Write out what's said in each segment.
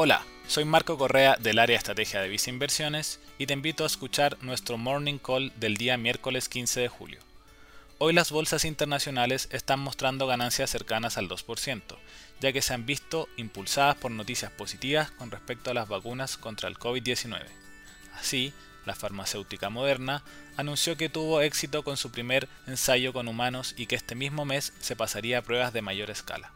Hola, soy Marco Correa del área estrategia de Visa Inversiones y te invito a escuchar nuestro Morning Call del día miércoles 15 de julio. Hoy las bolsas internacionales están mostrando ganancias cercanas al 2%, ya que se han visto impulsadas por noticias positivas con respecto a las vacunas contra el COVID-19. Así, la farmacéutica Moderna anunció que tuvo éxito con su primer ensayo con humanos y que este mismo mes se pasaría a pruebas de mayor escala.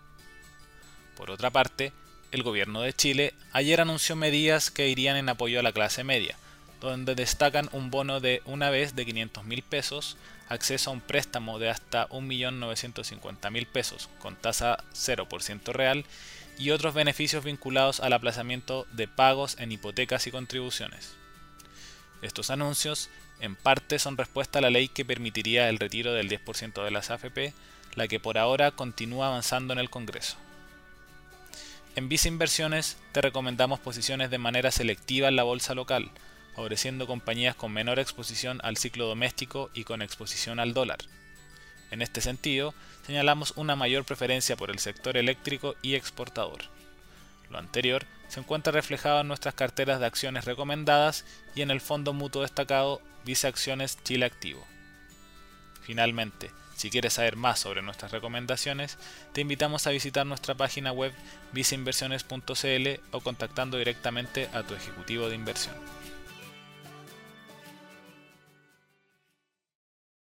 Por otra parte, el gobierno de Chile ayer anunció medidas que irían en apoyo a la clase media, donde destacan un bono de una vez de 500 mil pesos, acceso a un préstamo de hasta 1.950.000 pesos con tasa 0% real y otros beneficios vinculados al aplazamiento de pagos en hipotecas y contribuciones. Estos anuncios en parte son respuesta a la ley que permitiría el retiro del 10% de las AFP, la que por ahora continúa avanzando en el Congreso. En Visa Inversiones te recomendamos posiciones de manera selectiva en la bolsa local, favoreciendo compañías con menor exposición al ciclo doméstico y con exposición al dólar. En este sentido, señalamos una mayor preferencia por el sector eléctrico y exportador. Lo anterior se encuentra reflejado en nuestras carteras de acciones recomendadas y en el fondo mutuo destacado Visa Acciones Chile Activo. Finalmente, si quieres saber más sobre nuestras recomendaciones, te invitamos a visitar nuestra página web visainversiones.cl o contactando directamente a tu ejecutivo de inversión.